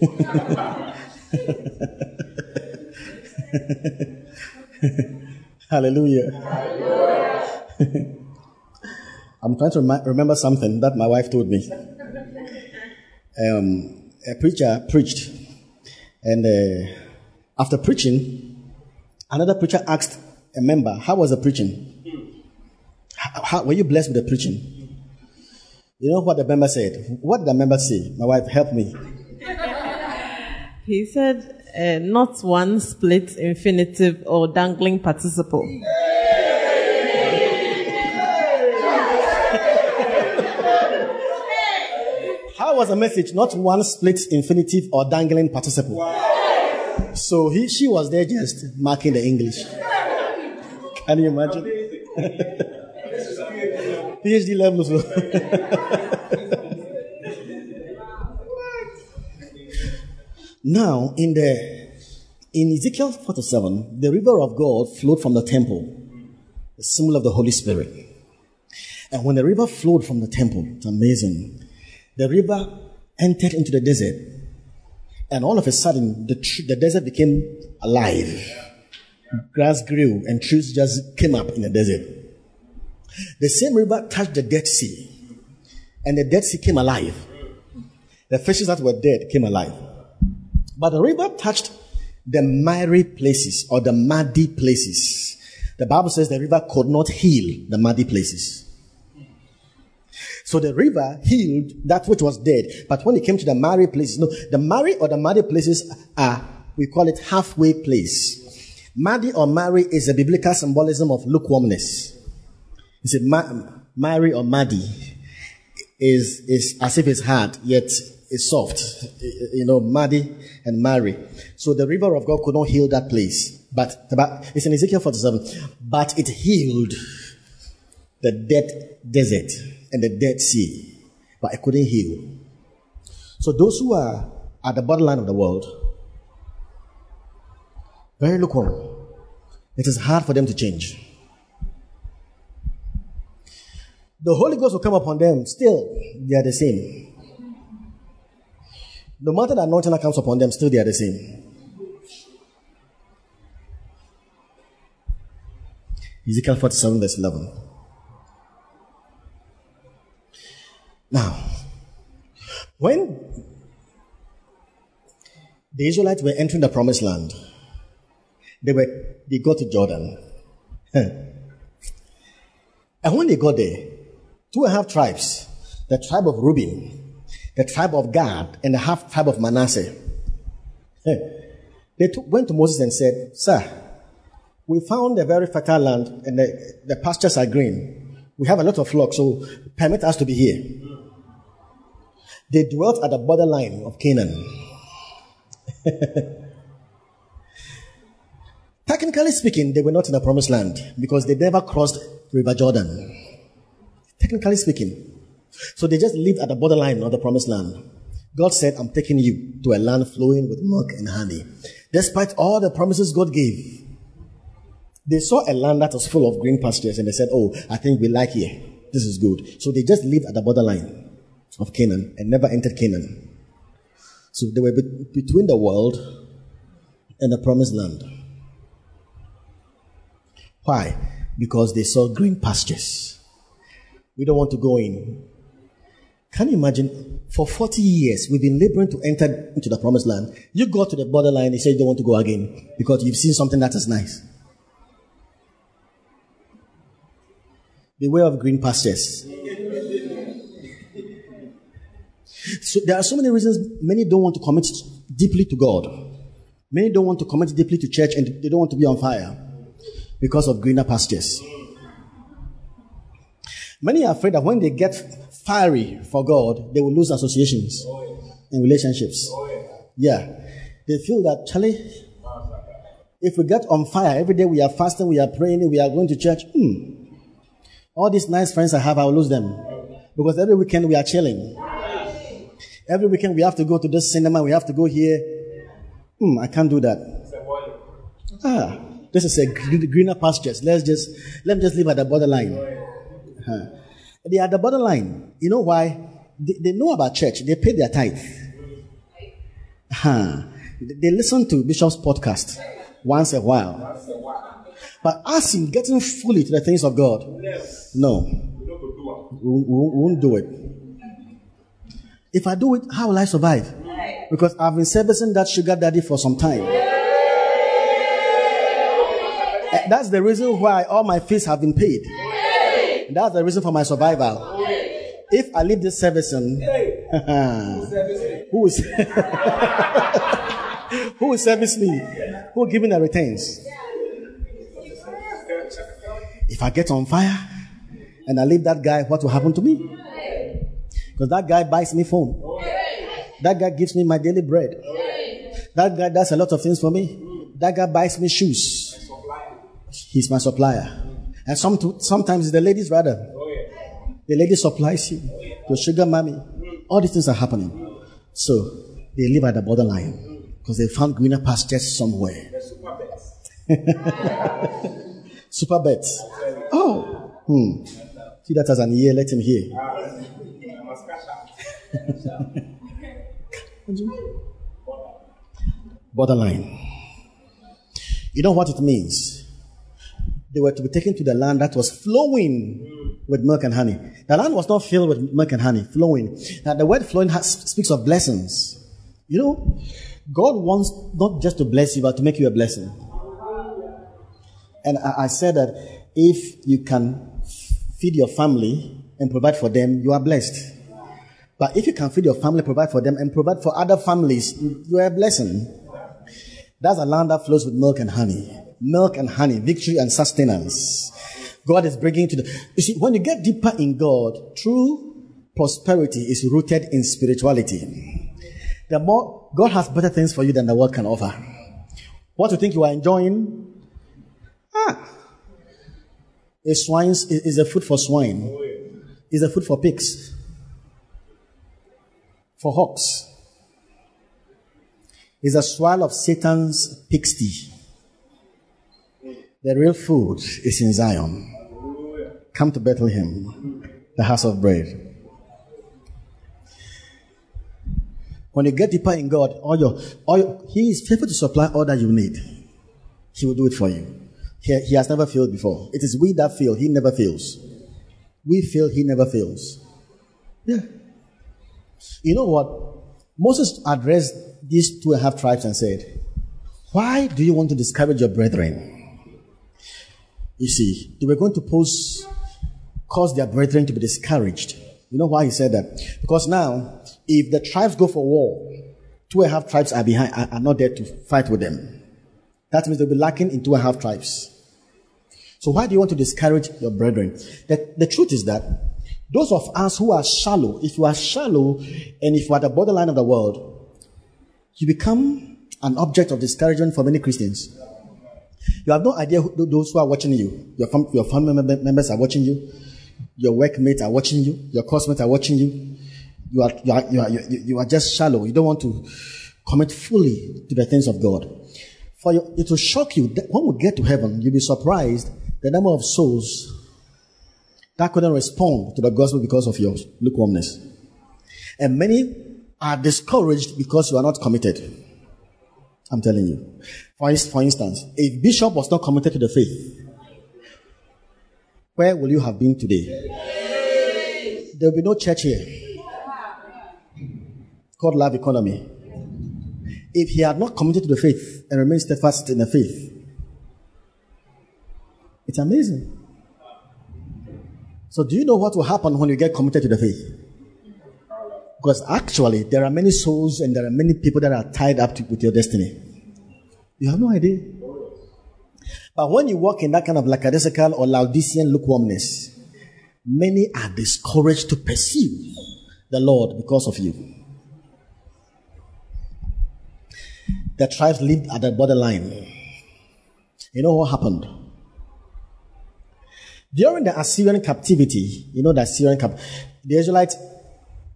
Hallelujah. Hallelujah. I'm trying to rem- remember something that my wife told me. Um, a preacher preached and uh, after preaching, another preacher asked a member, How was the preaching? How, how, were you blessed with the preaching? You know what the member said? What did the member say? My wife, help me. He said, uh, not one split infinitive or dangling participle. Was a message, not one split infinitive or dangling participle. Wow. So he, she was there just marking the English. Can you imagine? PhD level, levels. Now, in the in Ezekiel 47, the river of God flowed from the temple, the symbol of the Holy Spirit. And when the river flowed from the temple, it's amazing. The river entered into the desert, and all of a sudden, the, tr- the desert became alive. Grass grew, and trees just came up in the desert. The same river touched the Dead Sea, and the Dead Sea came alive. The fishes that were dead came alive. But the river touched the miry places or the muddy places. The Bible says the river could not heal the muddy places. So the river healed that which was dead. But when it came to the miry places, no, the miry or the muddy places are, we call it halfway place. Muddy or miry is a biblical symbolism of lukewarmness. You see, miry or muddy is, is as if it's hard, yet it's soft. You know, muddy and miry. So the river of God could not heal that place. But, but it's in Ezekiel 47. But it healed the dead desert and the Dead Sea. But I couldn't heal. So those who are at the borderline of the world, very lukewarm. It is hard for them to change. The Holy Ghost will come upon them, still, they are the same. No matter the anointing that comes upon them, still they are the same. Ezekiel 47, verse 11. Now, when the Israelites were entering the promised land, they were they got to Jordan. and when they got there, two and a half tribes, the tribe of Reuben, the tribe of Gad, and the half tribe of Manasseh, they took, went to Moses and said, Sir, we found a very fertile land and the, the pastures are green. We have a lot of flocks, so permit us to be here. They dwelt at the borderline of Canaan. Technically speaking, they were not in the promised land because they never crossed River Jordan. Technically speaking. So they just lived at the borderline of the promised land. God said, I'm taking you to a land flowing with milk and honey. Despite all the promises God gave, they saw a land that was full of green pastures and they said, Oh, I think we like here. This is good. So they just lived at the borderline of Canaan and never entered Canaan. So they were be- between the world and the promised land. Why? Because they saw green pastures. We don't want to go in. Can you imagine? For 40 years, we've been laboring to enter into the promised land. You go to the borderline, you say you don't want to go again because you've seen something that is nice. Beware of green pastures. So there are so many reasons many don't want to commit deeply to God. Many don't want to commit deeply to church and they don't want to be on fire because of greener pastures. Many are afraid that when they get fiery for God, they will lose associations and relationships. Yeah. They feel that, Charlie, if we get on fire every day, we are fasting, we are praying, we are going to church, hmm, all these nice friends I have, I will lose them. Because every weekend we are chilling. Every weekend we have to go to this cinema, we have to go here. Hmm, I can't do that. Ah, this is a greener pastures. Let's just let them just live at the borderline. Huh. They are the borderline. You know why? They, they know about church. They pay their tithe. Huh. They listen to Bishop's podcast once a while. But us in getting fully to the things of God, no, we won't do it. If I do it, how will I survive? Because I've been servicing that sugar daddy for some time. Eh, That's the reason why all my fees have been paid. That's the reason for my survival. If I leave this servicing, who is who will service me? Who will give me the returns? If I get on fire and I leave that guy, what will happen to me? Because that guy buys me phone. That guy gives me my daily bread. That guy does a lot of things for me. That guy buys me shoes. He's my supplier. And some, sometimes the ladies rather. The lady supplies you. Your sugar mommy. All these things are happening. So they live at the borderline Because they found greener pastures somewhere. Super bets. Oh. Hmm. See that as an ear, let him hear. Borderline. You know what it means? They were to be taken to the land that was flowing with milk and honey. The land was not filled with milk and honey, flowing. Now, the word flowing has, speaks of blessings. You know, God wants not just to bless you, but to make you a blessing. And I, I said that if you can feed your family and provide for them, you are blessed. But if you can feed your family, provide for them, and provide for other families, you are a blessing. That's a land that flows with milk and honey. Milk and honey, victory and sustenance. God is bringing to the. You see, when you get deeper in God, true prosperity is rooted in spirituality. The more God has better things for you than the world can offer. What you think you are enjoying? Ah, a swine is a food for swine. Is a food for pigs. For hawks is a swirl of Satan's pigsty. The real food is in Zion. Come to Bethlehem, the house of bread. When you get deeper in God, all your, all your, He is faithful to supply all that you need. He will do it for you. He, he has never failed before. It is we that fail. He never fails. We fail. He never fails. Yeah. You know what? Moses addressed these two and a half tribes and said, Why do you want to discourage your brethren? You see, they were going to pose, cause their brethren to be discouraged. You know why he said that? Because now, if the tribes go for war, two and a half tribes are behind, are, are not there to fight with them. That means they'll be lacking in two and a half tribes. So why do you want to discourage your brethren? The, the truth is that those of us who are shallow, if you are shallow and if you are at the borderline of the world, you become an object of discouragement for many Christians. You have no idea who, those who are watching you. Your, fam- your family members are watching you. Your workmates are watching you. Your classmates are watching you. You are, you are, you are, you are just shallow. You don't want to commit fully to the things of God. For you, it will shock you that when we get to heaven, you'll be surprised the number of souls that couldn't respond to the gospel because of your lukewarmness. And many are discouraged because you are not committed. I'm telling you. For, for instance, if Bishop was not committed to the faith, where will you have been today? There will be no church here called Love Economy. If he had not committed to the faith and remained steadfast in the faith, it's amazing. So, do you know what will happen when you get committed to the faith? Because actually, there are many souls and there are many people that are tied up to, with your destiny. You have no idea. But when you walk in that kind of lackadaisical or Laodicean lukewarmness, many are discouraged to pursue the Lord because of you. The tribes lived at the borderline. You know what happened? During the Assyrian captivity, you know the Assyrian cap, the Israelites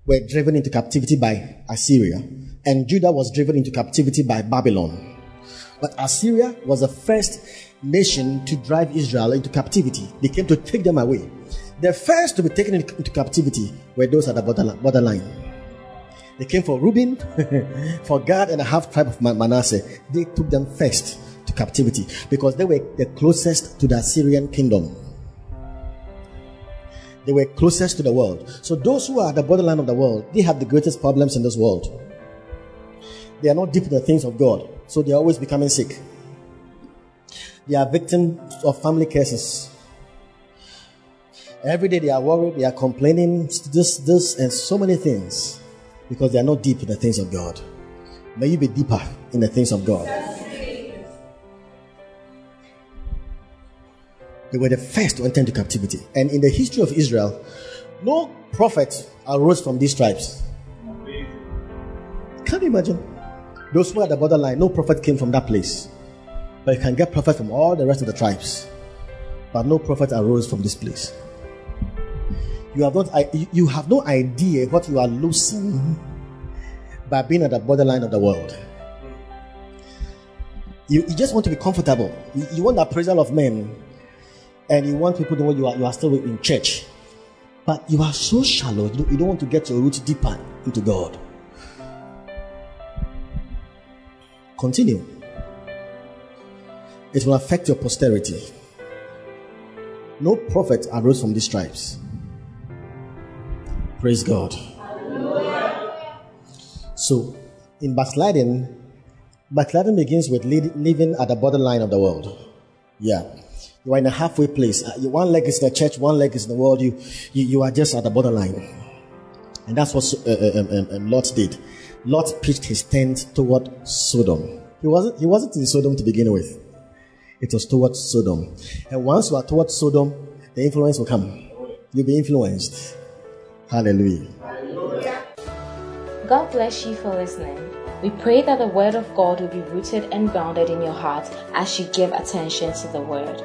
were driven into captivity by Assyria, and Judah was driven into captivity by Babylon. But Assyria was the first nation to drive Israel into captivity. They came to take them away. The first to be taken into captivity were those at the borderline. They came for Reuben, for Gad, and a half tribe of Manasseh. They took them first to captivity because they were the closest to the Assyrian kingdom. They were closest to the world. So those who are at the borderline of the world, they have the greatest problems in this world. They are not deep in the things of God, so they are always becoming sick. They are victims of family cases. Every day they are worried, they are complaining, this, this, and so many things because they are not deep in the things of God. May you be deeper in the things of God. They were the first to enter into captivity. And in the history of Israel, no prophet arose from these tribes. Can you imagine? Those who are at the borderline, no prophet came from that place. But you can get prophet from all the rest of the tribes. But no prophet arose from this place. You have not you have no idea what you are losing by being at the borderline of the world. You, you just want to be comfortable. You, you want the appraisal of men, and you want people to know you are, you are still in church. But you are so shallow, you don't, you don't want to get your roots deeper into God. Continue. It will affect your posterity. No prophet arose from these tribes. Praise God. So, in backsliding, backsliding begins with living at the borderline of the world. Yeah. You are in a halfway place. Uh, one leg is in the church, one leg is in the world. You, you, you are just at the borderline. And that's what uh, uh, um, um, um, Lot did. Lot pitched his tent toward Sodom. He wasn't, he wasn't in Sodom to begin with. It was towards Sodom. And once you are towards Sodom, the influence will come. You'll be influenced. Hallelujah. God bless you for listening. We pray that the Word of God will be rooted and grounded in your heart as you give attention to the Word.